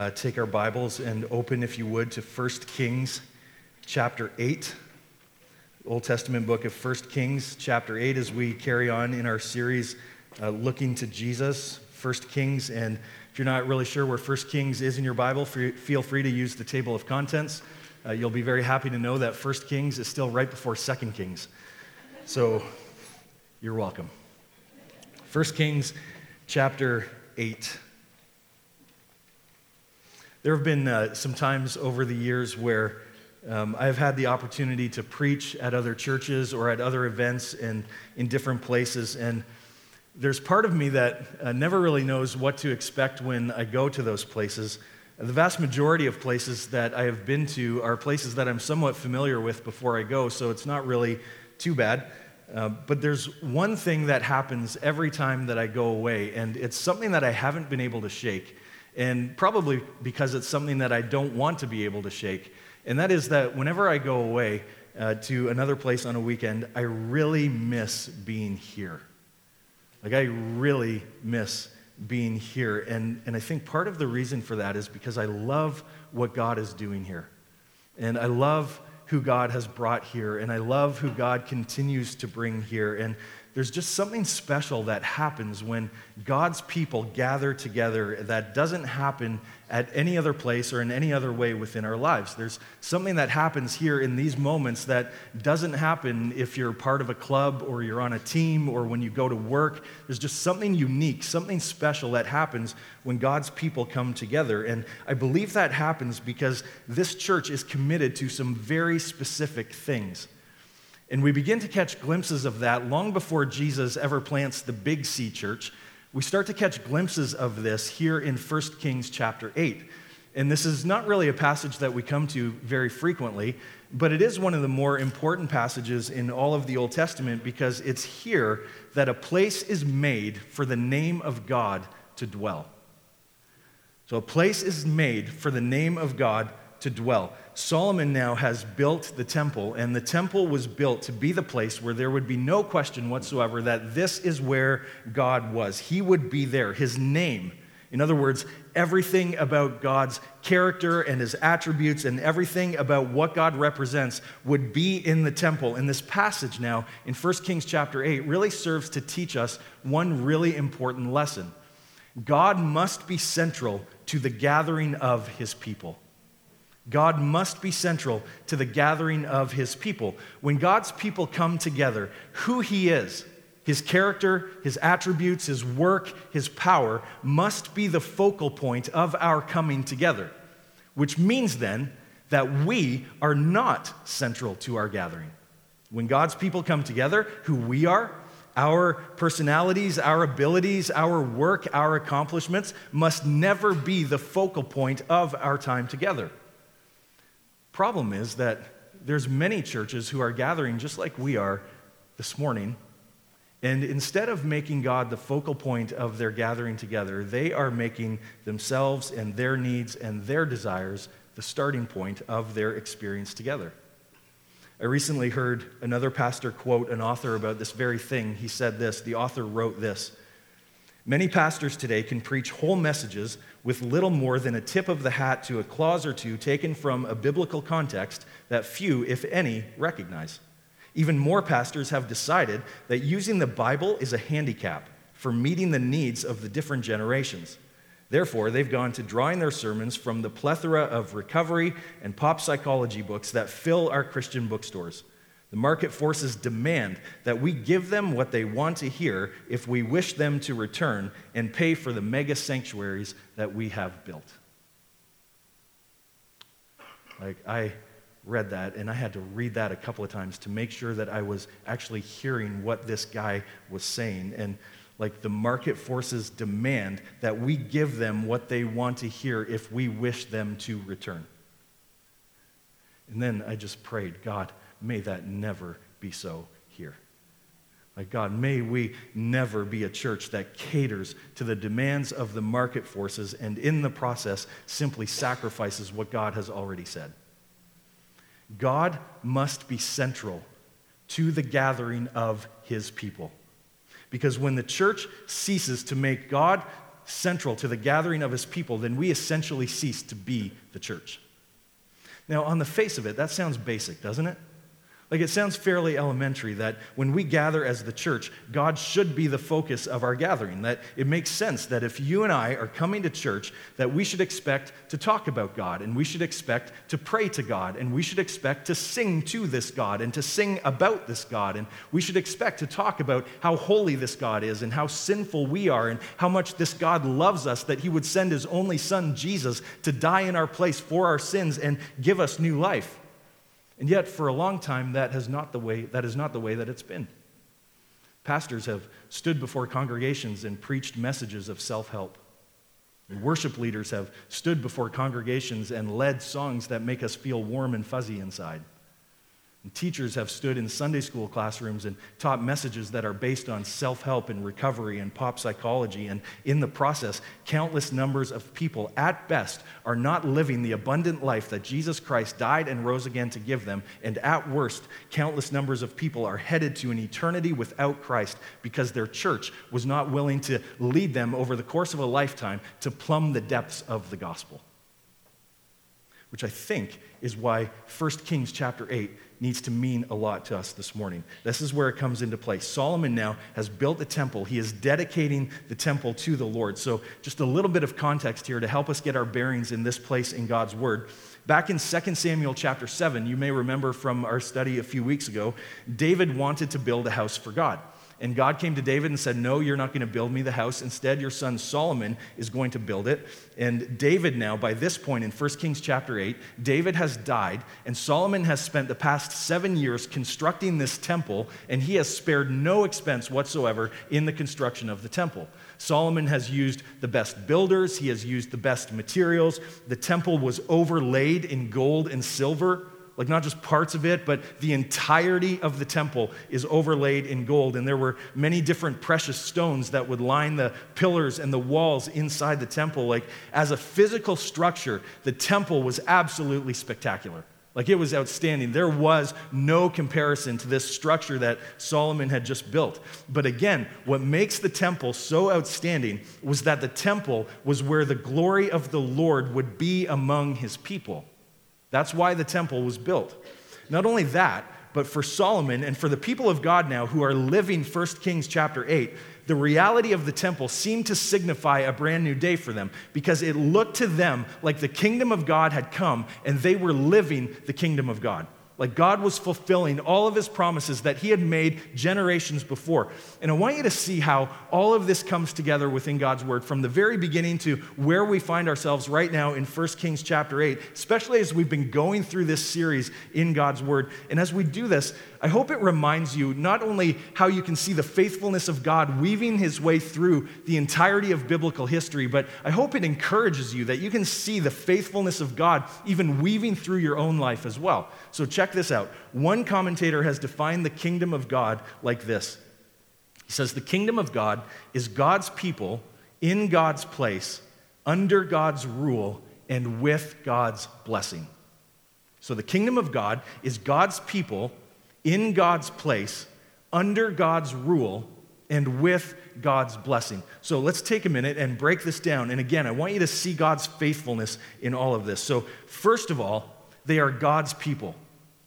Uh, take our Bibles and open, if you would, to 1 Kings chapter 8, Old Testament book of 1 Kings chapter 8, as we carry on in our series uh, looking to Jesus, 1 Kings. And if you're not really sure where 1 Kings is in your Bible, feel free to use the table of contents. Uh, you'll be very happy to know that 1 Kings is still right before 2 Kings. So you're welcome. 1 Kings chapter 8. There have been uh, some times over the years where um, I've had the opportunity to preach at other churches or at other events and in different places. And there's part of me that uh, never really knows what to expect when I go to those places. The vast majority of places that I have been to are places that I'm somewhat familiar with before I go, so it's not really too bad. Uh, but there's one thing that happens every time that I go away, and it's something that I haven't been able to shake and probably because it's something that I don't want to be able to shake. And that is that whenever I go away uh, to another place on a weekend, I really miss being here. Like, I really miss being here. And, and I think part of the reason for that is because I love what God is doing here. And I love who God has brought here. And I love who God continues to bring here. And there's just something special that happens when God's people gather together that doesn't happen at any other place or in any other way within our lives. There's something that happens here in these moments that doesn't happen if you're part of a club or you're on a team or when you go to work. There's just something unique, something special that happens when God's people come together. And I believe that happens because this church is committed to some very specific things. And we begin to catch glimpses of that long before Jesus ever plants the big C church. We start to catch glimpses of this here in 1 Kings chapter 8. And this is not really a passage that we come to very frequently, but it is one of the more important passages in all of the Old Testament because it's here that a place is made for the name of God to dwell. So a place is made for the name of God to dwell. Solomon now has built the temple, and the temple was built to be the place where there would be no question whatsoever that this is where God was. He would be there. His name, in other words, everything about God's character and his attributes and everything about what God represents would be in the temple. And this passage now in 1 Kings chapter 8 really serves to teach us one really important lesson. God must be central to the gathering of his people. God must be central to the gathering of his people. When God's people come together, who he is, his character, his attributes, his work, his power must be the focal point of our coming together, which means then that we are not central to our gathering. When God's people come together, who we are, our personalities, our abilities, our work, our accomplishments must never be the focal point of our time together. Problem is that there's many churches who are gathering just like we are this morning. And instead of making God the focal point of their gathering together, they are making themselves and their needs and their desires the starting point of their experience together. I recently heard another pastor quote an author about this very thing. He said this the author wrote this Many pastors today can preach whole messages with little more than a tip of the hat to a clause or two taken from a biblical context that few, if any, recognize. Even more pastors have decided that using the Bible is a handicap for meeting the needs of the different generations. Therefore, they've gone to drawing their sermons from the plethora of recovery and pop psychology books that fill our Christian bookstores. The market forces demand that we give them what they want to hear if we wish them to return and pay for the mega sanctuaries that we have built. Like, I read that and I had to read that a couple of times to make sure that I was actually hearing what this guy was saying. And like, the market forces demand that we give them what they want to hear if we wish them to return. And then I just prayed, God, May that never be so here. Like, God, may we never be a church that caters to the demands of the market forces and in the process simply sacrifices what God has already said. God must be central to the gathering of his people. Because when the church ceases to make God central to the gathering of his people, then we essentially cease to be the church. Now, on the face of it, that sounds basic, doesn't it? Like it sounds fairly elementary that when we gather as the church, God should be the focus of our gathering. That it makes sense that if you and I are coming to church, that we should expect to talk about God and we should expect to pray to God and we should expect to sing to this God and to sing about this God and we should expect to talk about how holy this God is and how sinful we are and how much this God loves us that he would send his only son Jesus to die in our place for our sins and give us new life. And yet, for a long time, that, has not the way, that is not the way that it's been. Pastors have stood before congregations and preached messages of self help. Worship leaders have stood before congregations and led songs that make us feel warm and fuzzy inside. And teachers have stood in Sunday school classrooms and taught messages that are based on self help and recovery and pop psychology. And in the process, countless numbers of people, at best, are not living the abundant life that Jesus Christ died and rose again to give them. And at worst, countless numbers of people are headed to an eternity without Christ because their church was not willing to lead them over the course of a lifetime to plumb the depths of the gospel. Which I think is why 1 Kings chapter 8 needs to mean a lot to us this morning. This is where it comes into play. Solomon now has built the temple. He is dedicating the temple to the Lord. So, just a little bit of context here to help us get our bearings in this place in God's word. Back in 2 Samuel chapter 7, you may remember from our study a few weeks ago, David wanted to build a house for God. And God came to David and said, No, you're not going to build me the house. Instead, your son Solomon is going to build it. And David, now, by this point in 1 Kings chapter 8, David has died, and Solomon has spent the past seven years constructing this temple, and he has spared no expense whatsoever in the construction of the temple. Solomon has used the best builders, he has used the best materials. The temple was overlaid in gold and silver like not just parts of it, but the entirety of the temple is overlaid in gold. And there were many different precious stones that would line the pillars and the walls inside the temple. Like as a physical structure, the temple was absolutely spectacular. Like it was outstanding. There was no comparison to this structure that Solomon had just built. But again, what makes the temple so outstanding was that the temple was where the glory of the Lord would be among his people. That's why the temple was built. Not only that, but for Solomon and for the people of God now who are living 1 Kings chapter 8, the reality of the temple seemed to signify a brand new day for them because it looked to them like the kingdom of God had come and they were living the kingdom of God. Like God was fulfilling all of his promises that he had made generations before. And I want you to see how all of this comes together within God's word from the very beginning to where we find ourselves right now in 1 Kings chapter 8, especially as we've been going through this series in God's word. And as we do this, I hope it reminds you not only how you can see the faithfulness of God weaving his way through the entirety of biblical history, but I hope it encourages you that you can see the faithfulness of God even weaving through your own life as well. So check this out. One commentator has defined the kingdom of God like this He says, The kingdom of God is God's people in God's place, under God's rule, and with God's blessing. So the kingdom of God is God's people in God's place, under God's rule, and with God's blessing. So let's take a minute and break this down. And again, I want you to see God's faithfulness in all of this. So, first of all, they are God's people.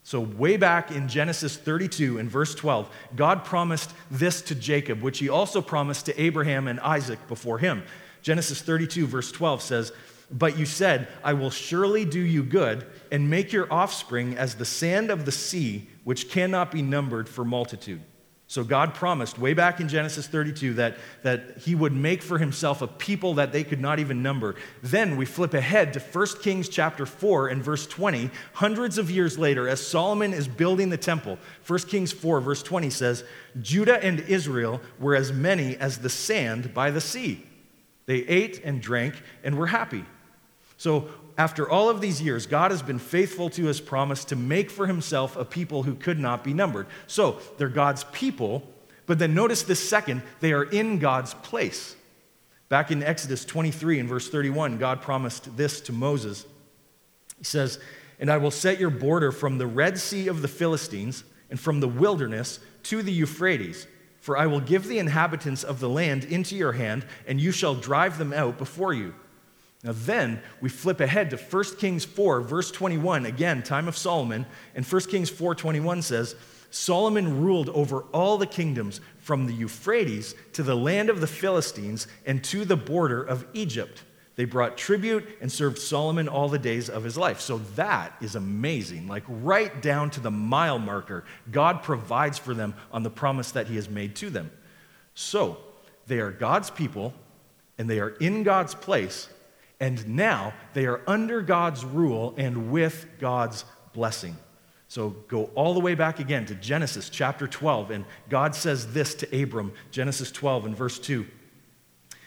So, way back in Genesis 32 and verse 12, God promised this to Jacob, which he also promised to Abraham and Isaac before him. Genesis 32, verse 12 says, But you said, I will surely do you good and make your offspring as the sand of the sea which cannot be numbered for multitude. So God promised way back in Genesis 32 that, that he would make for himself a people that they could not even number. Then we flip ahead to 1 Kings chapter 4 and verse 20. Hundreds of years later, as Solomon is building the temple, 1 Kings 4 verse 20 says, Judah and Israel were as many as the sand by the sea. They ate and drank and were happy. So after all of these years, God has been faithful to his promise to make for himself a people who could not be numbered. So they're God's people, but then notice this second, they are in God's place. Back in Exodus 23 and verse 31, God promised this to Moses. He says, And I will set your border from the Red Sea of the Philistines and from the wilderness to the Euphrates For I will give the inhabitants of the land into your hand, and you shall drive them out before you. Now, then we flip ahead to 1 Kings 4, verse 21, again, time of Solomon. And 1 Kings 4 21 says, Solomon ruled over all the kingdoms from the Euphrates to the land of the Philistines and to the border of Egypt. They brought tribute and served Solomon all the days of his life. So that is amazing. Like right down to the mile marker, God provides for them on the promise that he has made to them. So they are God's people and they are in God's place, and now they are under God's rule and with God's blessing. So go all the way back again to Genesis chapter 12, and God says this to Abram, Genesis 12 and verse 2.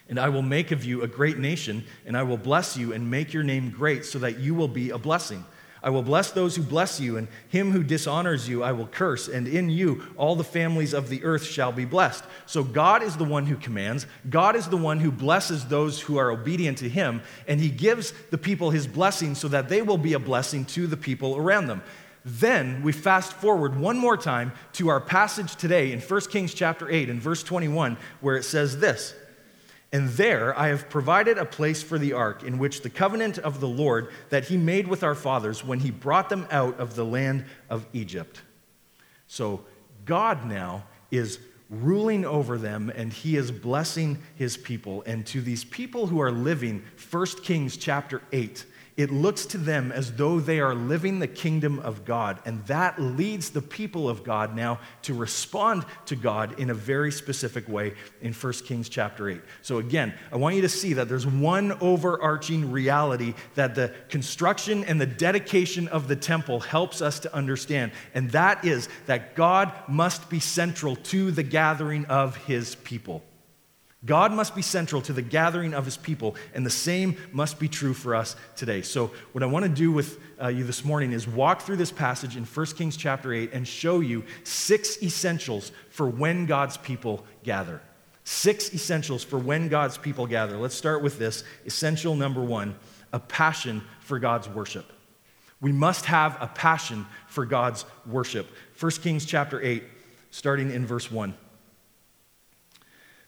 And I will make of you a great nation, and I will bless you and make your name great, so that you will be a blessing. I will bless those who bless you, and him who dishonors you I will curse, and in you all the families of the earth shall be blessed. So God is the one who commands, God is the one who blesses those who are obedient to him, and he gives the people his blessing so that they will be a blessing to the people around them. Then we fast forward one more time to our passage today in 1 Kings chapter 8 and verse 21, where it says this. And there I have provided a place for the ark in which the covenant of the Lord that he made with our fathers when he brought them out of the land of Egypt. So God now is ruling over them and he is blessing his people. And to these people who are living, 1 Kings chapter 8, it looks to them as though they are living the kingdom of God. And that leads the people of God now to respond to God in a very specific way in 1 Kings chapter 8. So, again, I want you to see that there's one overarching reality that the construction and the dedication of the temple helps us to understand. And that is that God must be central to the gathering of his people. God must be central to the gathering of his people, and the same must be true for us today. So, what I want to do with uh, you this morning is walk through this passage in 1 Kings chapter 8 and show you six essentials for when God's people gather. Six essentials for when God's people gather. Let's start with this. Essential number one a passion for God's worship. We must have a passion for God's worship. 1 Kings chapter 8, starting in verse 1.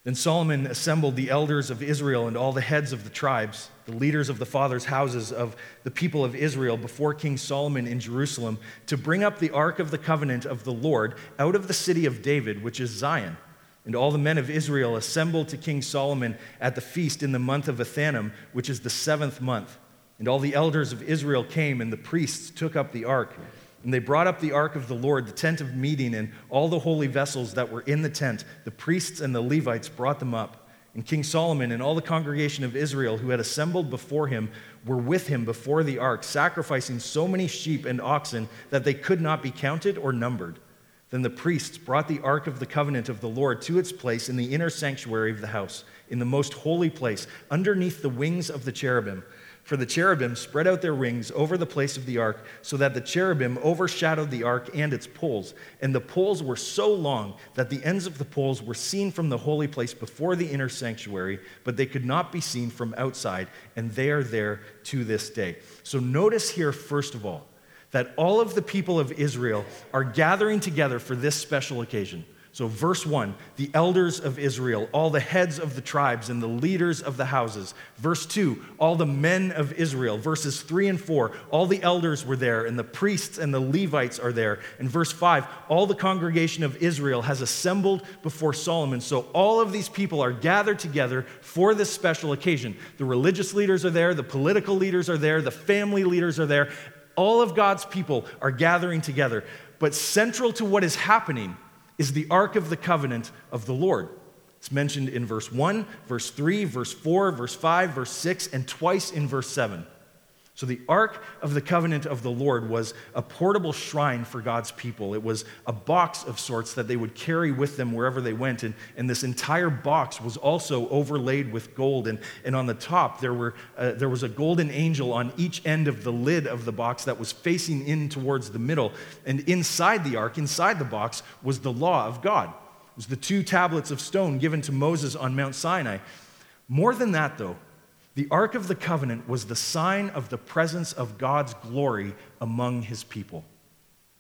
Then Solomon assembled the elders of Israel and all the heads of the tribes, the leaders of the fathers' houses of the people of Israel, before King Solomon in Jerusalem, to bring up the ark of the covenant of the Lord out of the city of David, which is Zion. And all the men of Israel assembled to King Solomon at the feast in the month of Ethanim, which is the seventh month. And all the elders of Israel came, and the priests took up the ark. And they brought up the ark of the Lord, the tent of meeting, and all the holy vessels that were in the tent. The priests and the Levites brought them up. And King Solomon and all the congregation of Israel who had assembled before him were with him before the ark, sacrificing so many sheep and oxen that they could not be counted or numbered. Then the priests brought the ark of the covenant of the Lord to its place in the inner sanctuary of the house, in the most holy place, underneath the wings of the cherubim. For the cherubim spread out their wings over the place of the ark, so that the cherubim overshadowed the ark and its poles. And the poles were so long that the ends of the poles were seen from the holy place before the inner sanctuary, but they could not be seen from outside, and they are there to this day. So notice here, first of all, that all of the people of Israel are gathering together for this special occasion. So, verse 1 the elders of Israel, all the heads of the tribes and the leaders of the houses. Verse 2 all the men of Israel. Verses 3 and 4 all the elders were there, and the priests and the Levites are there. And verse 5 all the congregation of Israel has assembled before Solomon. So, all of these people are gathered together for this special occasion. The religious leaders are there, the political leaders are there, the family leaders are there. All of God's people are gathering together. But central to what is happening is the Ark of the Covenant of the Lord. It's mentioned in verse 1, verse 3, verse 4, verse 5, verse 6, and twice in verse 7. So, the Ark of the Covenant of the Lord was a portable shrine for God's people. It was a box of sorts that they would carry with them wherever they went. And, and this entire box was also overlaid with gold. And, and on the top, there, were, uh, there was a golden angel on each end of the lid of the box that was facing in towards the middle. And inside the Ark, inside the box, was the law of God. It was the two tablets of stone given to Moses on Mount Sinai. More than that, though, the Ark of the Covenant was the sign of the presence of God's glory among his people.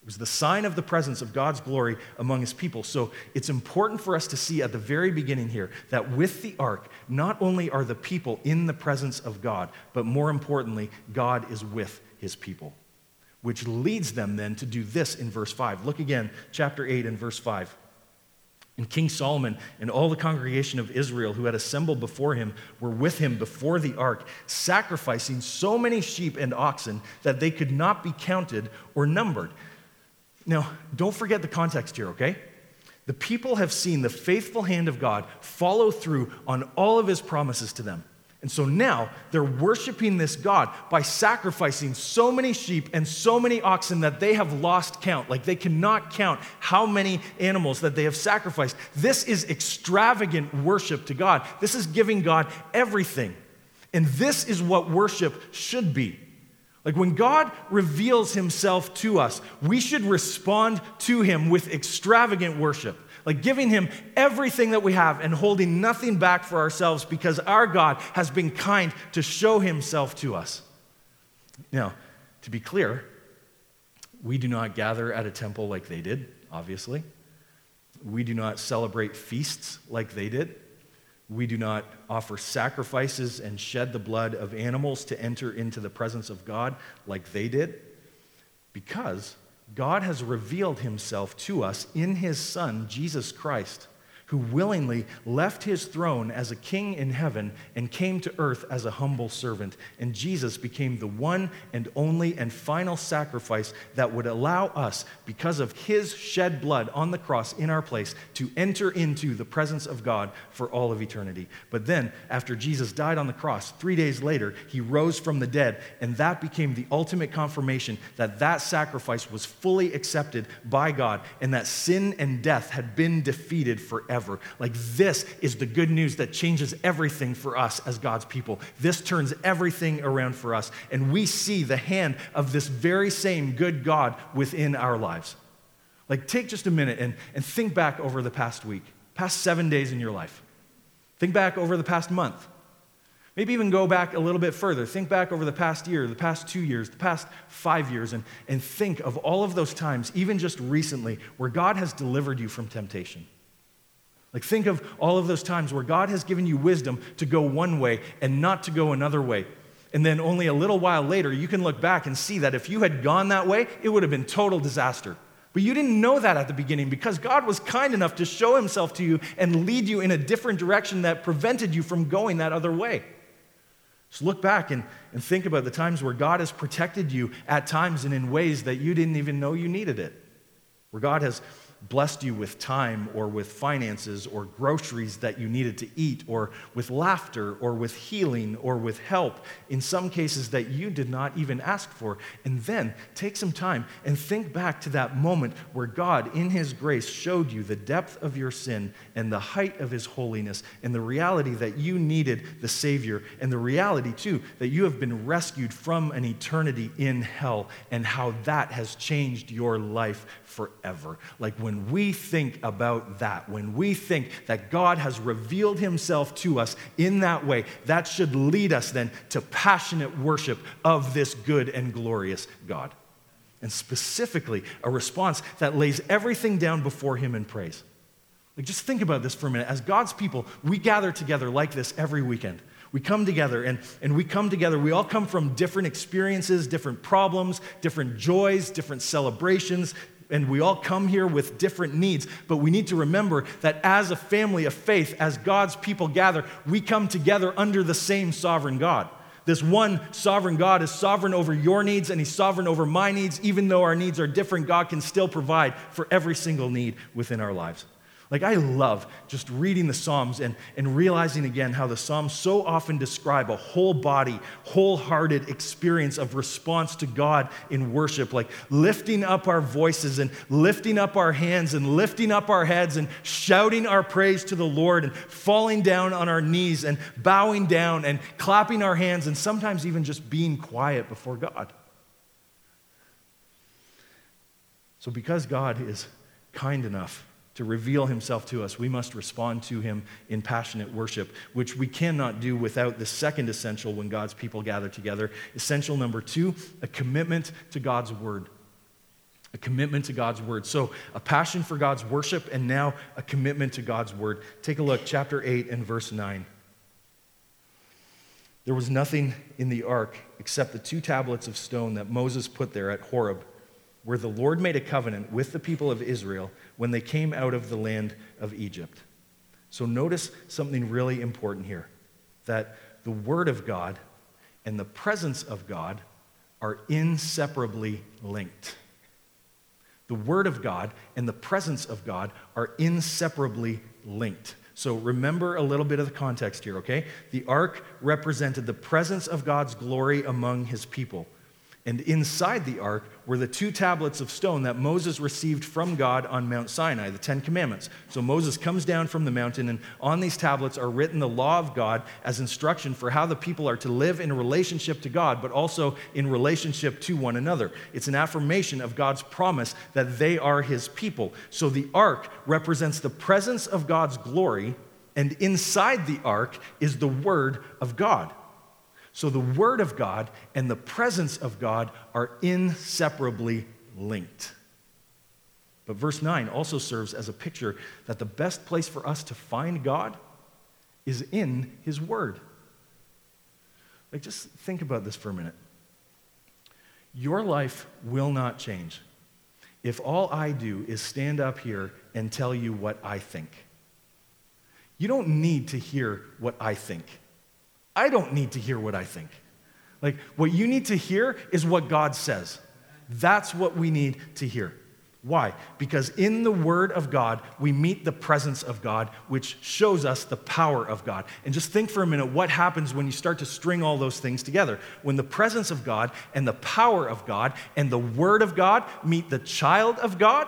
It was the sign of the presence of God's glory among his people. So it's important for us to see at the very beginning here that with the ark, not only are the people in the presence of God, but more importantly, God is with his people, which leads them then to do this in verse 5. Look again, chapter 8 and verse 5. And King Solomon and all the congregation of Israel who had assembled before him were with him before the ark, sacrificing so many sheep and oxen that they could not be counted or numbered. Now, don't forget the context here, okay? The people have seen the faithful hand of God follow through on all of his promises to them. And so now they're worshiping this God by sacrificing so many sheep and so many oxen that they have lost count. Like they cannot count how many animals that they have sacrificed. This is extravagant worship to God. This is giving God everything. And this is what worship should be. Like when God reveals himself to us, we should respond to him with extravagant worship, like giving him everything that we have and holding nothing back for ourselves because our God has been kind to show himself to us. Now, to be clear, we do not gather at a temple like they did, obviously. We do not celebrate feasts like they did. We do not offer sacrifices and shed the blood of animals to enter into the presence of God like they did, because God has revealed himself to us in his Son, Jesus Christ who willingly left his throne as a king in heaven and came to earth as a humble servant. And Jesus became the one and only and final sacrifice that would allow us, because of his shed blood on the cross in our place, to enter into the presence of God for all of eternity. But then, after Jesus died on the cross, three days later, he rose from the dead, and that became the ultimate confirmation that that sacrifice was fully accepted by God and that sin and death had been defeated forever forever. Like, this is the good news that changes everything for us as God's people. This turns everything around for us. And we see the hand of this very same good God within our lives. Like, take just a minute and, and think back over the past week, past seven days in your life. Think back over the past month. Maybe even go back a little bit further. Think back over the past year, the past two years, the past five years, and, and think of all of those times, even just recently, where God has delivered you from temptation. Like, think of all of those times where God has given you wisdom to go one way and not to go another way. And then only a little while later, you can look back and see that if you had gone that way, it would have been total disaster. But you didn't know that at the beginning because God was kind enough to show himself to you and lead you in a different direction that prevented you from going that other way. So look back and, and think about the times where God has protected you at times and in ways that you didn't even know you needed it. Where God has blessed you with time or with finances or groceries that you needed to eat or with laughter or with healing or with help in some cases that you did not even ask for. And then take some time and think back to that moment where God, in His grace, showed you the depth of your sin and the height of His holiness and the reality that you needed the Savior and the reality, too, that you have been rescued from an eternity in hell and how that has changed your life forever. Like when we think about that, when we think that God has revealed himself to us in that way, that should lead us then to passionate worship of this good and glorious God. And specifically, a response that lays everything down before him in praise. Like, just think about this for a minute. As God's people, we gather together like this every weekend. We come together and, and we come together. We all come from different experiences, different problems, different joys, different celebrations, and we all come here with different needs, but we need to remember that as a family of faith, as God's people gather, we come together under the same sovereign God. This one sovereign God is sovereign over your needs and He's sovereign over my needs. Even though our needs are different, God can still provide for every single need within our lives. Like, I love just reading the Psalms and, and realizing again how the Psalms so often describe a whole body, wholehearted experience of response to God in worship, like lifting up our voices and lifting up our hands and lifting up our heads and shouting our praise to the Lord and falling down on our knees and bowing down and clapping our hands and sometimes even just being quiet before God. So, because God is kind enough to reveal himself to us, we must respond to him in passionate worship, which we cannot do without the second essential when God's people gather together. Essential number two, a commitment to God's word. a commitment to God's word. So, a passion for God's worship and now a commitment to God's word. Take a look, chapter 8 and verse 9. There was nothing in the ark except the two tablets of stone that Moses put there at Horeb, where the Lord made a covenant with the people of Israel when they came out of the land of Egypt. So, notice something really important here that the Word of God and the presence of God are inseparably linked. The Word of God and the presence of God are inseparably linked. So remember a little bit of the context here, okay? The ark represented the presence of God's glory among his people. And inside the ark were the two tablets of stone that Moses received from God on Mount Sinai, the Ten Commandments. So Moses comes down from the mountain, and on these tablets are written the law of God as instruction for how the people are to live in relationship to God, but also in relationship to one another. It's an affirmation of God's promise that they are his people. So the ark represents the presence of God's glory, and inside the ark is the word of God. So the Word of God and the presence of God are inseparably linked. But verse 9 also serves as a picture that the best place for us to find God is in His Word. Like, just think about this for a minute. Your life will not change if all I do is stand up here and tell you what I think. You don't need to hear what I think. I don't need to hear what I think. Like, what you need to hear is what God says. That's what we need to hear. Why? Because in the Word of God, we meet the presence of God, which shows us the power of God. And just think for a minute what happens when you start to string all those things together. When the presence of God and the power of God and the Word of God meet the child of God,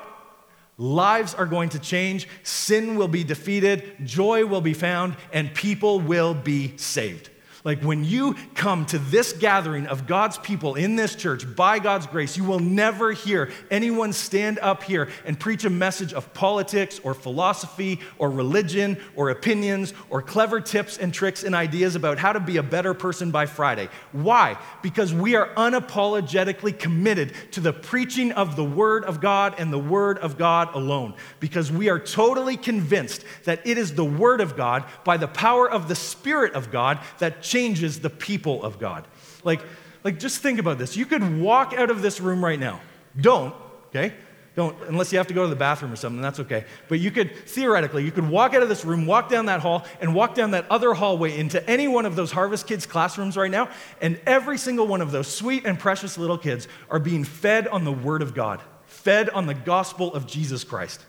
lives are going to change, sin will be defeated, joy will be found, and people will be saved. Like when you come to this gathering of God's people in this church by God's grace, you will never hear anyone stand up here and preach a message of politics or philosophy or religion or opinions or clever tips and tricks and ideas about how to be a better person by Friday. Why? Because we are unapologetically committed to the preaching of the Word of God and the Word of God alone. Because we are totally convinced that it is the Word of God by the power of the Spirit of God that changes the people of God. Like, like just think about this. You could walk out of this room right now. Don't, okay? Don't, unless you have to go to the bathroom or something, that's okay. But you could, theoretically, you could walk out of this room, walk down that hall, and walk down that other hallway into any one of those Harvest Kids classrooms right now, and every single one of those sweet and precious little kids are being fed on the Word of God, fed on the gospel of Jesus Christ.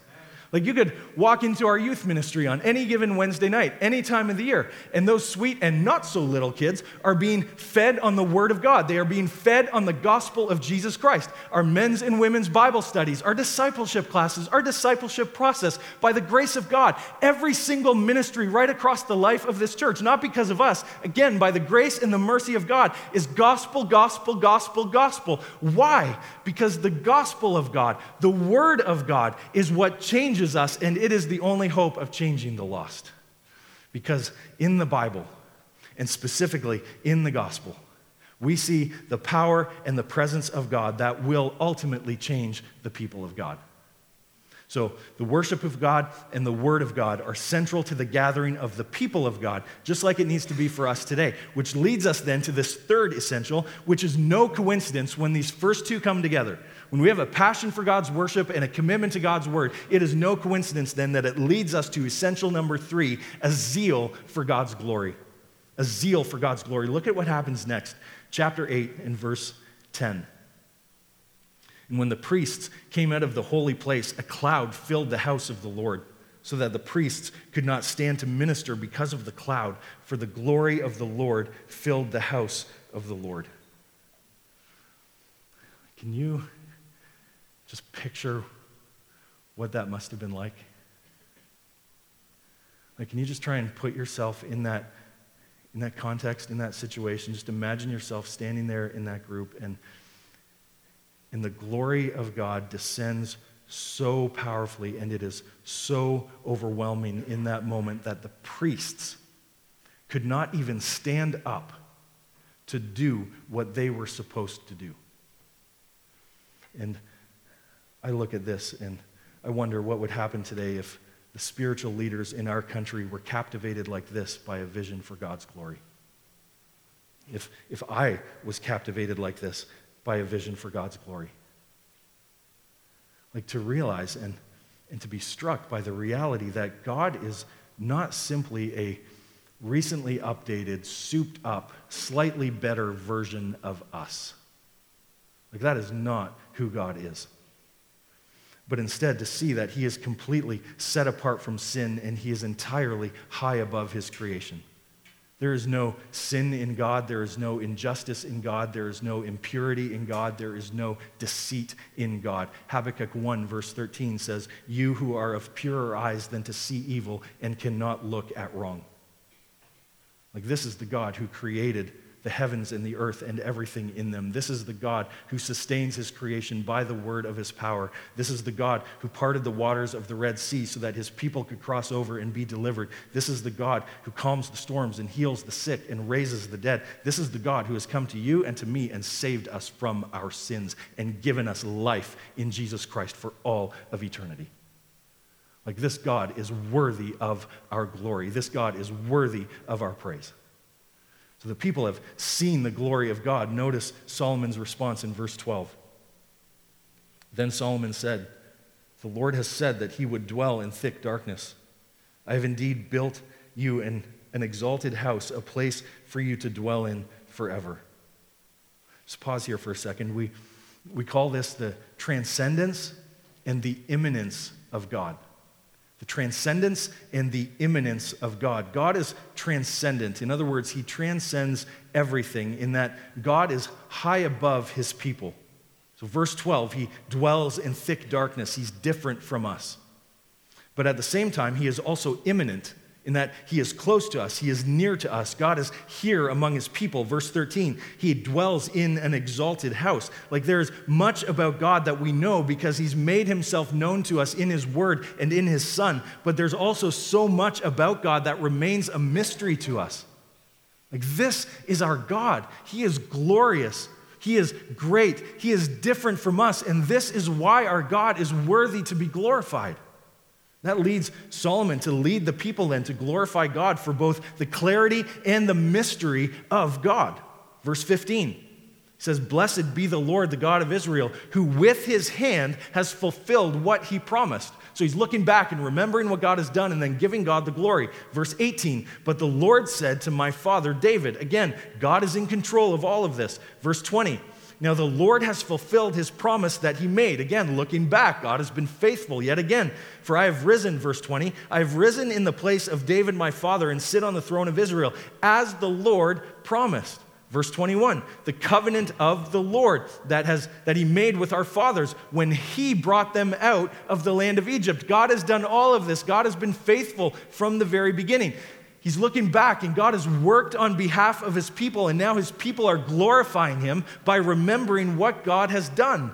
Like you could walk into our youth ministry on any given Wednesday night, any time of the year, and those sweet and not so little kids are being fed on the Word of God. They are being fed on the gospel of Jesus Christ. Our men's and women's Bible studies, our discipleship classes, our discipleship process, by the grace of God, every single ministry right across the life of this church, not because of us, again, by the grace and the mercy of God, is gospel, gospel, gospel, gospel. Why? Because the gospel of God, the Word of God, is what changes changes us, and it is the only hope of changing the lost. Because in the Bible, and specifically in the gospel, we see the power and the presence of God that will ultimately change the people of God. So, the worship of God and the Word of God are central to the gathering of the people of God, just like it needs to be for us today. Which leads us then to this third essential, which is no coincidence when these first two come together. When we have a passion for God's worship and a commitment to God's Word, it is no coincidence then that it leads us to essential number three a zeal for God's glory. A zeal for God's glory. Look at what happens next. Chapter 8 and verse 10. And when the priests came out of the holy place, a cloud filled the house of the Lord, so that the priests could not stand to minister because of the cloud, for the glory of the Lord filled the house of the Lord. Can you just picture what that must have been like? Like, can you just try and put yourself in that, in that context, in that situation? Just imagine yourself standing there in that group and and the glory of God descends so powerfully, and it is so overwhelming in that moment that the priests could not even stand up to do what they were supposed to do. And I look at this and I wonder what would happen today if the spiritual leaders in our country were captivated like this by a vision for God's glory. If, if I was captivated like this by a vision for God's glory. Like to realize and, and to be struck by the reality that God is not simply a recently updated, souped up, slightly better version of us. Like that is not who God is but instead to see that he is completely set apart from sin and he is entirely high above his creation. There is no sin in God. There is no injustice in God. There is no impurity in God. There is no deceit in God. Habakkuk 1, verse 13 says, You who are of purer eyes than to see evil and cannot look at wrong. Like, this is the God who created the heavens and the earth and everything in them. This is the God who sustains his creation by the word of his power. This is the God who parted the waters of the Red Sea so that his people could cross over and be delivered. This is the God who calms the storms and heals the sick and raises the dead. This is the God who has come to you and to me and saved us from our sins and given us life in Jesus Christ for all of eternity. Like this God is worthy of our glory. This God is worthy of our praise. So the people have seen the glory of God. Notice Solomon's response in verse 12. Then Solomon said, The Lord has said that he would dwell in thick darkness. I have indeed built you an, an exalted house, a place for you to dwell in forever. Just pause here for a second. We, we call this the transcendence and the immanence of God the transcendence and the immanence of God. God is transcendent. In other words, he transcends everything in that God is high above his people. So, verse 12, he dwells in thick darkness. He's different from us. But at the same time, he is also immanent in that he is close to us, he is near to us. God is here among his people. Verse 13, he dwells in an exalted house. Like there's much about God that we know because he's made himself known to us in his word and in his son. But there's also so much about God that remains a mystery to us. Like this is our God. He is glorious. He is great. He is different from us. And this is why our God is worthy to be glorified. That leads Solomon to lead the people then to glorify God for both the clarity and the mystery of God. Verse 15 he says, Blessed be the Lord, the God of Israel, who with his hand has fulfilled what he promised. So he's looking back and remembering what God has done and then giving God the glory. Verse 18, but the Lord said to my father David, again, God is in control of all of this. Verse 20, now, the Lord has fulfilled his promise that he made. Again, looking back, God has been faithful yet again. For I have risen, verse 20, I have risen in the place of David my father and sit on the throne of Israel, as the Lord promised. Verse 21, the covenant of the Lord that, has, that he made with our fathers when he brought them out of the land of Egypt. God has done all of this. God has been faithful from the very beginning. He's looking back, and God has worked on behalf of his people, and now his people are glorifying him by remembering what God has done.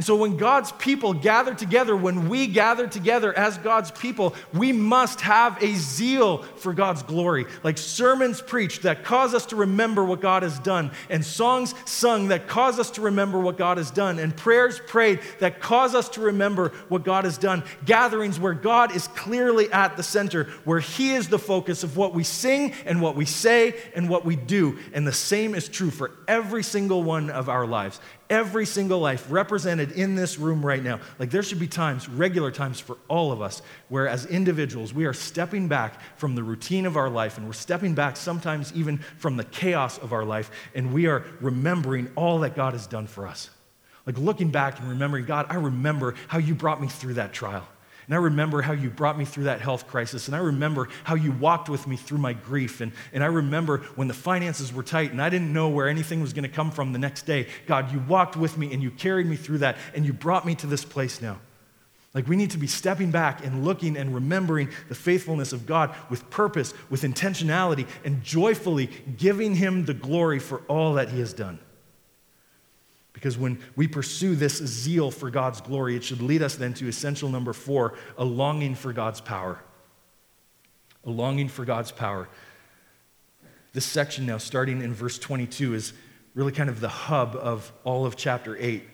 And so, when God's people gather together, when we gather together as God's people, we must have a zeal for God's glory. Like sermons preached that cause us to remember what God has done, and songs sung that cause us to remember what God has done, and prayers prayed that cause us to remember what God has done. Gatherings where God is clearly at the center, where He is the focus of what we sing and what we say and what we do. And the same is true for every single one of our lives every single life represented in this room right now. Like there should be times, regular times for all of us, where as individuals, we are stepping back from the routine of our life and we're stepping back sometimes even from the chaos of our life and we are remembering all that God has done for us. Like looking back and remembering, God, I remember how you brought me through that trial. And I remember how you brought me through that health crisis. And I remember how you walked with me through my grief. And, and I remember when the finances were tight and I didn't know where anything was going to come from the next day. God, you walked with me and you carried me through that and you brought me to this place now. Like we need to be stepping back and looking and remembering the faithfulness of God with purpose, with intentionality, and joyfully giving Him the glory for all that He has done. Because when we pursue this zeal for God's glory, it should lead us then to essential number four a longing for God's power. A longing for God's power. This section now, starting in verse 22, is really kind of the hub of all of chapter 8.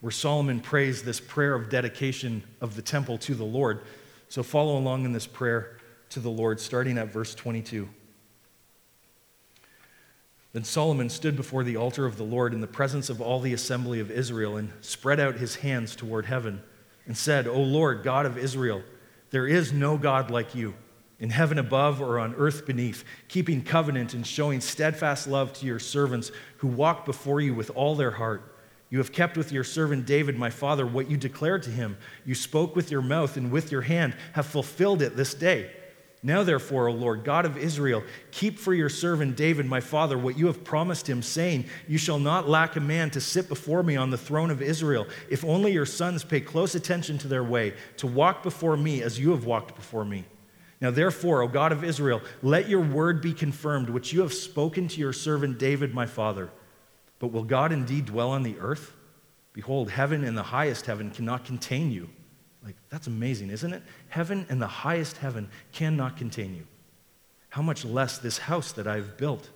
where Solomon prays this prayer of dedication of the temple to the Lord. So follow along in this prayer to the Lord, starting at verse 22. Then Solomon stood before the altar of the Lord in the presence of all the assembly of Israel and spread out his hands toward heaven and said, O Lord, God of Israel, there is no God like you in heaven above or on earth beneath, keeping covenant and showing steadfast love to your servants who walk before you with all their heart. You have kept with your servant David, my father, what you declared to him. You spoke with your mouth and with your hand have fulfilled it this day. Now, therefore, O Lord, God of Israel, keep for your servant David, my father, what you have promised him, saying, You shall not lack a man to sit before me on the throne of Israel, if only your sons pay close attention to their way, to walk before me as you have walked before me. Now, therefore, O God of Israel, let your word be confirmed, which you have spoken to your servant David, my father. But will God indeed dwell on the earth? Behold, heaven and the highest heaven cannot contain you. Like, that's amazing, isn't it? Heaven and the highest heaven cannot contain you. How much less this house that I've built?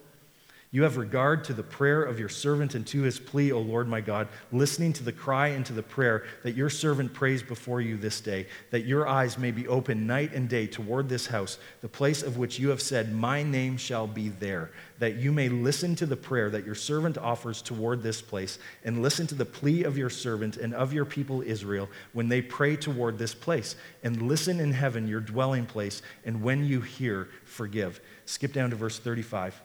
You have regard to the prayer of your servant and to his plea, O Lord my God, listening to the cry and to the prayer that your servant prays before you this day, that your eyes may be open night and day toward this house, the place of which you have said, My name shall be there, that you may listen to the prayer that your servant offers toward this place, and listen to the plea of your servant and of your people Israel when they pray toward this place, and listen in heaven, your dwelling place, and when you hear, forgive. Skip down to verse 35.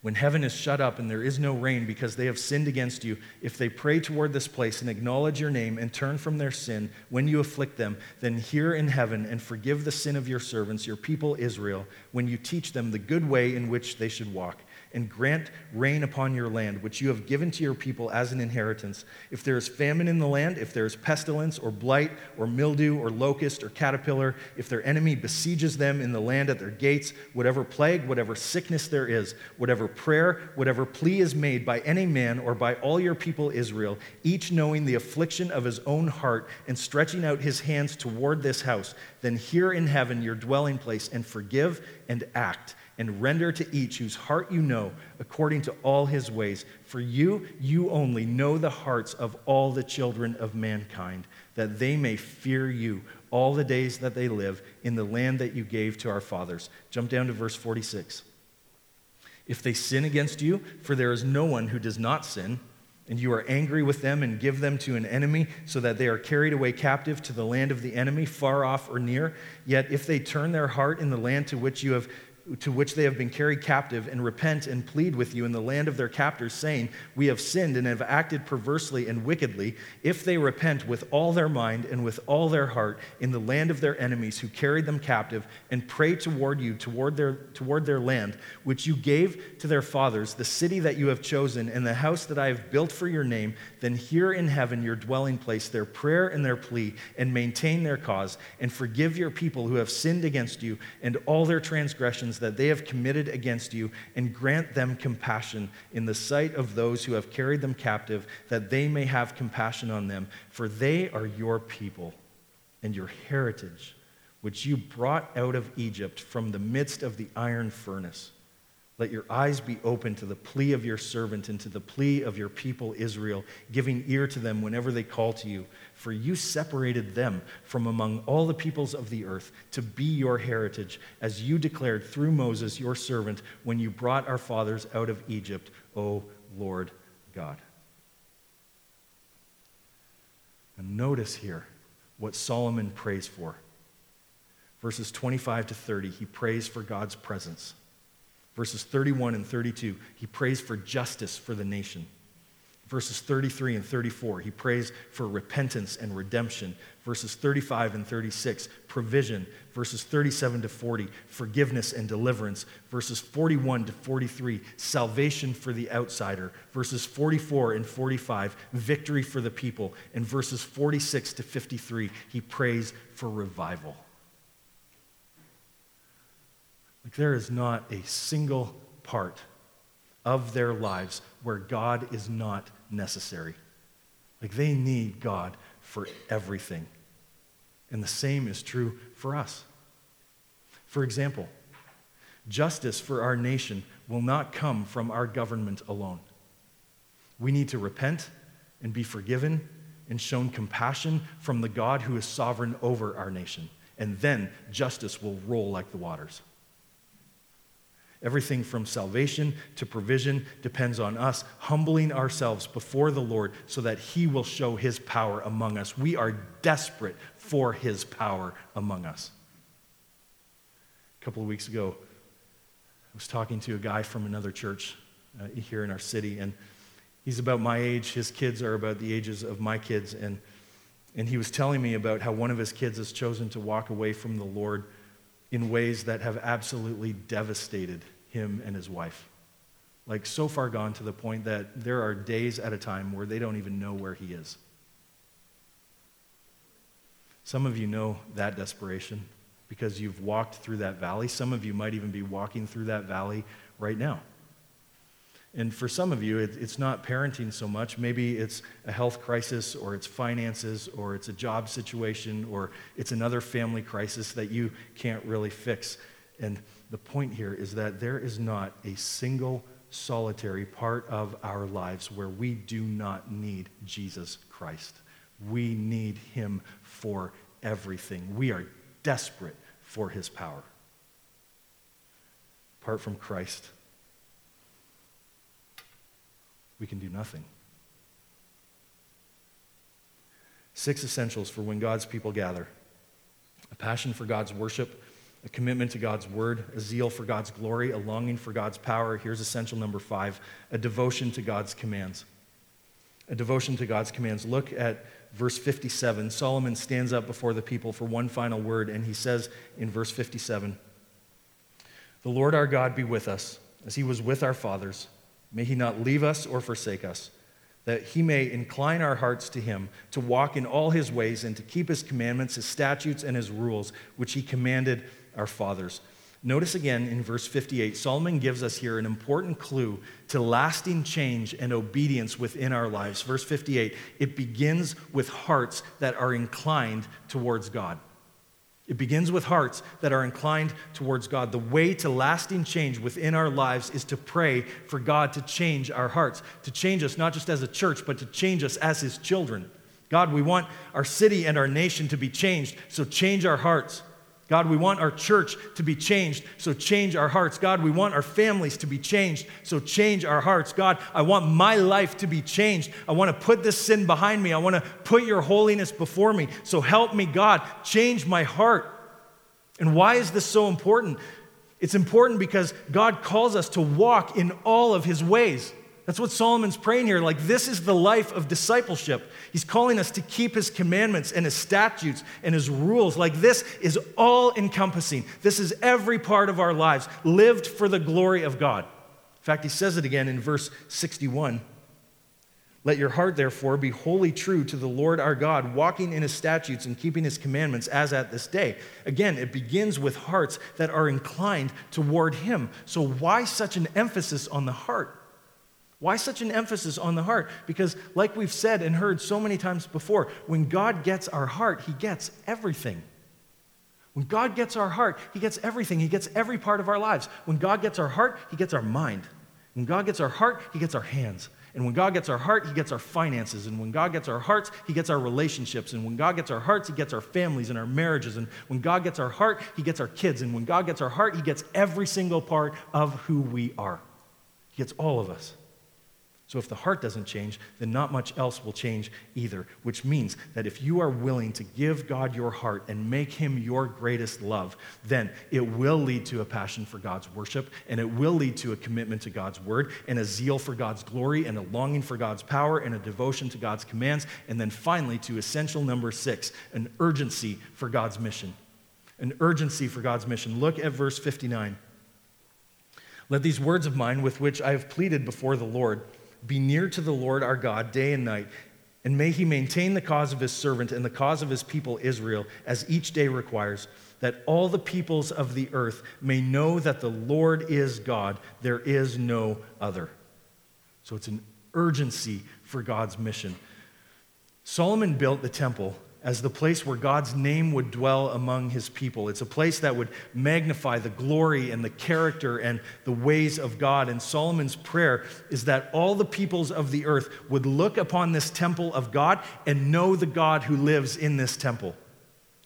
When heaven is shut up and there is no rain because they have sinned against you, if they pray toward this place and acknowledge your name and turn from their sin when you afflict them, then hear in heaven and forgive the sin of your servants, your people Israel, when you teach them the good way in which they should walk and grant rain upon your land, which you have given to your people as an inheritance. If there is famine in the land, if there is pestilence or blight or mildew or locust or caterpillar, if their enemy besieges them in the land at their gates, whatever plague, whatever sickness there is, whatever prayer, whatever plea is made by any man or by all your people Israel, each knowing the affliction of his own heart and stretching out his hands toward this house, then hear in heaven your dwelling place and forgive and act and render to each whose heart you know according to all his ways. For you, you only know the hearts of all the children of mankind, that they may fear you all the days that they live in the land that you gave to our fathers. Jump down to verse 46. If they sin against you, for there is no one who does not sin, and you are angry with them and give them to an enemy so that they are carried away captive to the land of the enemy, far off or near. Yet if they turn their heart in the land to which you have to which they have been carried captive and repent and plead with you in the land of their captors, saying, We have sinned and have acted perversely and wickedly, if they repent with all their mind and with all their heart in the land of their enemies who carried them captive, and pray toward you, toward their, toward their land, which you gave to their fathers, the city that you have chosen, and the house that I have built for your name, then hear in heaven your dwelling place, their prayer and their plea, and maintain their cause, and forgive your people who have sinned against you and all their transgressions that they have committed against you, and grant them compassion in the sight of those who have carried them captive, that they may have compassion on them. For they are your people and your heritage, which you brought out of Egypt from the midst of the iron furnace. Let your eyes be open to the plea of your servant and to the plea of your people Israel, giving ear to them whenever they call to you. For you separated them from among all the peoples of the earth to be your heritage, as you declared through Moses, your servant, when you brought our fathers out of Egypt, O Lord God. And notice here what Solomon prays for. Verses 25 to 30, he prays for God's presence. Verses 31 and 32, he prays for justice for the nation. Verses 33 and 34, he prays for repentance and redemption. Verses 35 and 36, provision. Verses 37 to 40, forgiveness and deliverance. Verses 41 to 43, salvation for the outsider. Verses 44 and 45, victory for the people. And verses 46 to 53, he prays for revival. Like there is not a single part of their lives where God is not necessary. Like they need God for everything. And the same is true for us. For example, justice for our nation will not come from our government alone. We need to repent and be forgiven and shown compassion from the God who is sovereign over our nation. And then justice will roll like the waters. Everything from salvation to provision depends on us humbling ourselves before the Lord so that He will show His power among us. We are desperate for His power among us. A couple of weeks ago, I was talking to a guy from another church uh, here in our city, and he's about my age. His kids are about the ages of my kids, and, and he was telling me about how one of his kids has chosen to walk away from the Lord in ways that have absolutely devastated him and his wife. Like, so far gone to the point that there are days at a time where they don't even know where he is. Some of you know that desperation because you've walked through that valley. Some of you might even be walking through that valley right now. And for some of you, it, it's not parenting so much. Maybe it's a health crisis, or it's finances, or it's a job situation, or it's another family crisis that you can't really fix. And the point here is that there is not a single solitary part of our lives where we do not need Jesus Christ. We need him for everything. We are desperate for his power. Apart from Christ, we can do nothing. Six essentials for when God's people gather a passion for God's worship, a commitment to God's word, a zeal for God's glory, a longing for God's power. Here's essential number five a devotion to God's commands. A devotion to God's commands. Look at verse 57. Solomon stands up before the people for one final word, and he says in verse 57 The Lord our God be with us, as he was with our fathers. May he not leave us or forsake us, that he may incline our hearts to him, to walk in all his ways, and to keep his commandments, his statutes, and his rules, which he commanded our fathers. Notice again in verse 58, Solomon gives us here an important clue to lasting change and obedience within our lives. Verse 58, it begins with hearts that are inclined towards God. It begins with hearts that are inclined towards God. The way to lasting change within our lives is to pray for God to change our hearts, to change us not just as a church, but to change us as His children. God, we want our city and our nation to be changed, so change our hearts. God, we want our church to be changed, so change our hearts. God, we want our families to be changed, so change our hearts. God, I want my life to be changed. I want to put this sin behind me. I want to put your holiness before me. So help me, God, change my heart. And why is this so important? It's important because God calls us to walk in all of his ways. That's what Solomon's praying here. Like, this is the life of discipleship. He's calling us to keep his commandments and his statutes and his rules. Like, this is all encompassing. This is every part of our lives, lived for the glory of God. In fact, he says it again in verse 61. Let your heart, therefore, be wholly true to the Lord our God, walking in his statutes and keeping his commandments as at this day. Again, it begins with hearts that are inclined toward him. So, why such an emphasis on the heart? Why such an emphasis on the heart? Because, like we've said and heard so many times before, when God gets our heart, He gets everything. When God gets our heart, He gets everything. He gets every part of our lives. When God gets our heart, He gets our mind. When God gets our heart, He gets our hands. And when God gets our heart, He gets our finances. And when God gets our hearts, He gets our relationships. And when God gets our hearts, He gets our families and our marriages. And when God gets our heart, He gets our kids. And when God gets our heart, He gets every single part of who we are. He gets all of us. So if the heart doesn't change, then not much else will change either, which means that if you are willing to give God your heart and make him your greatest love, then it will lead to a passion for God's worship, and it will lead to a commitment to God's word, and a zeal for God's glory, and a longing for God's power, and a devotion to God's commands, and then finally to essential number six, an urgency for God's mission. An urgency for God's mission. Look at verse 59. Let these words of mine, with which I have pleaded before the Lord, be near to the Lord our God day and night, and may he maintain the cause of his servant and the cause of his people Israel, as each day requires, that all the peoples of the earth may know that the Lord is God, there is no other. So it's an urgency for God's mission. Solomon built the temple as the place where God's name would dwell among his people. It's a place that would magnify the glory and the character and the ways of God. And Solomon's prayer is that all the peoples of the earth would look upon this temple of God and know the God who lives in this temple.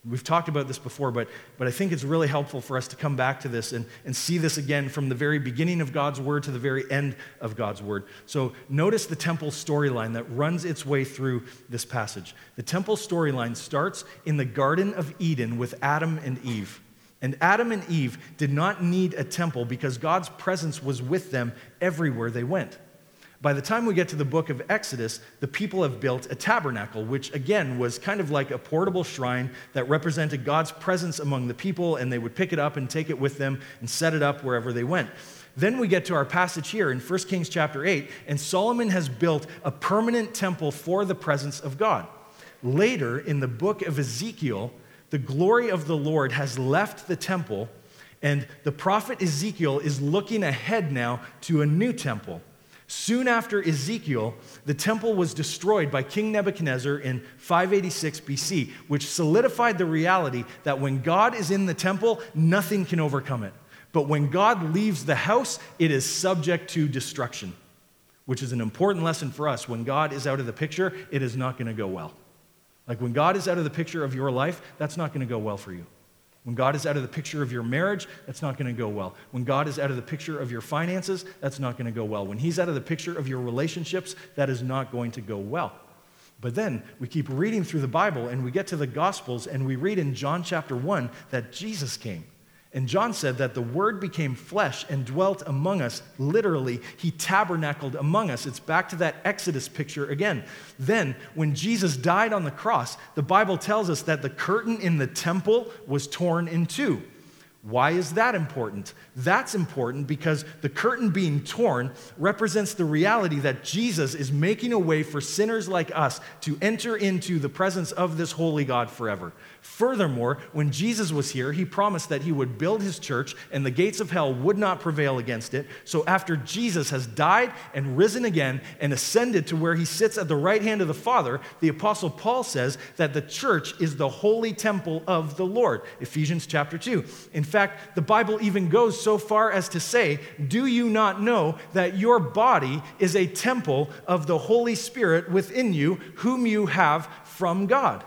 We've talked about this before, but, but I think it's really helpful for us to come back to this and, and see this again from the very beginning of God's word to the very end of God's word. So notice the temple storyline that runs its way through this passage. The temple storyline starts in the Garden of Eden with Adam and Eve. And Adam and Eve did not need a temple because God's presence was with them everywhere they went. By the time we get to the book of Exodus, the people have built a tabernacle, which again was kind of like a portable shrine that represented God's presence among the people, and they would pick it up and take it with them and set it up wherever they went. Then we get to our passage here in 1 Kings chapter 8, and Solomon has built a permanent temple for the presence of God. Later in the book of Ezekiel, the glory of the Lord has left the temple, and the prophet Ezekiel is looking ahead now to a new temple. Soon after Ezekiel, the temple was destroyed by King Nebuchadnezzar in 586 BC, which solidified the reality that when God is in the temple, nothing can overcome it. But when God leaves the house, it is subject to destruction, which is an important lesson for us. When God is out of the picture, it is not going to go well. Like when God is out of the picture of your life, that's not going to go well for you. When God is out of the picture of your marriage, that's not going to go well. When God is out of the picture of your finances, that's not going to go well. When He's out of the picture of your relationships, that is not going to go well. But then we keep reading through the Bible and we get to the Gospels and we read in John chapter 1 that Jesus came. And John said that the Word became flesh and dwelt among us. Literally, he tabernacled among us. It's back to that Exodus picture again. Then, when Jesus died on the cross, the Bible tells us that the curtain in the temple was torn in two. Why is that important? That's important because the curtain being torn represents the reality that Jesus is making a way for sinners like us to enter into the presence of this holy God forever. Furthermore, when Jesus was here, he promised that he would build his church and the gates of hell would not prevail against it. So after Jesus has died and risen again and ascended to where he sits at the right hand of the Father, the apostle Paul says that the church is the holy temple of the Lord. Ephesians chapter 2. In fact, the Bible even goes so far as to say, "Do you not know that your body is a temple of the Holy Spirit within you, whom you have from God?"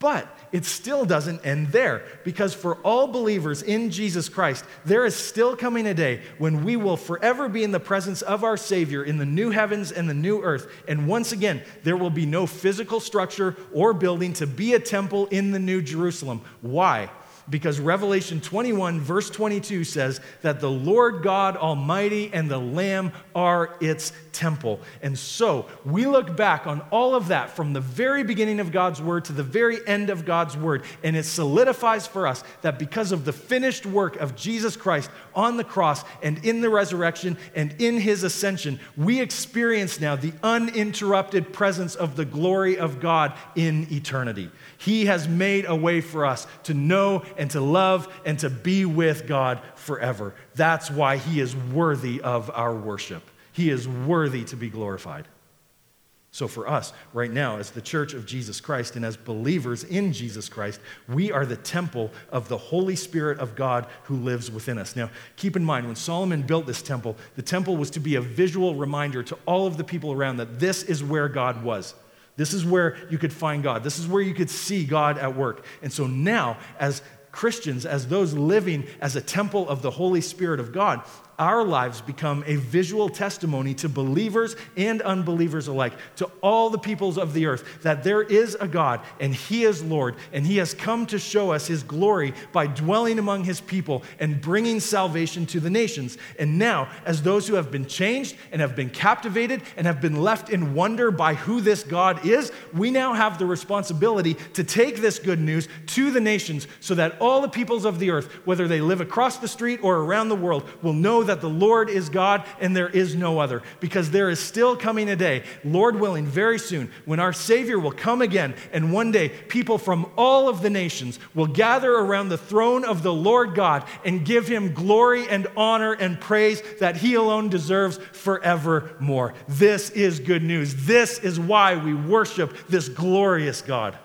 But it still doesn't end there because for all believers in Jesus Christ, there is still coming a day when we will forever be in the presence of our Savior in the new heavens and the new earth. And once again, there will be no physical structure or building to be a temple in the New Jerusalem. Why? Because Revelation 21, verse 22 says that the Lord God Almighty and the Lamb are its temple. And so we look back on all of that from the very beginning of God's word to the very end of God's word, and it solidifies for us that because of the finished work of Jesus Christ on the cross and in the resurrection and in his ascension, we experience now the uninterrupted presence of the glory of God in eternity. He has made a way for us to know and to love and to be with God forever. That's why He is worthy of our worship. He is worthy to be glorified. So, for us right now, as the church of Jesus Christ and as believers in Jesus Christ, we are the temple of the Holy Spirit of God who lives within us. Now, keep in mind, when Solomon built this temple, the temple was to be a visual reminder to all of the people around that this is where God was. This is where you could find God. This is where you could see God at work. And so now, as Christians, as those living as a temple of the Holy Spirit of God, our lives become a visual testimony to believers and unbelievers alike, to all the peoples of the earth, that there is a God and He is Lord, and He has come to show us His glory by dwelling among His people and bringing salvation to the nations. And now, as those who have been changed and have been captivated and have been left in wonder by who this God is, we now have the responsibility to take this good news to the nations so that all the peoples of the earth, whether they live across the street or around the world, will know that the Lord is God and there is no other. Because there is still coming a day, Lord willing, very soon, when our Savior will come again, and one day people from all of the nations will gather around the throne of the Lord God and give him glory and honor and praise that he alone deserves forevermore. This is good news. This is why we worship this glorious God.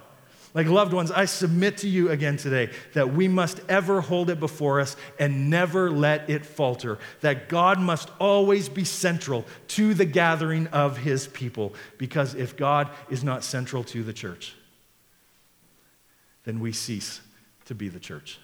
Like loved ones, I submit to you again today that we must ever hold it before us and never let it falter. That God must always be central to the gathering of his people. Because if God is not central to the church, then we cease to be the church.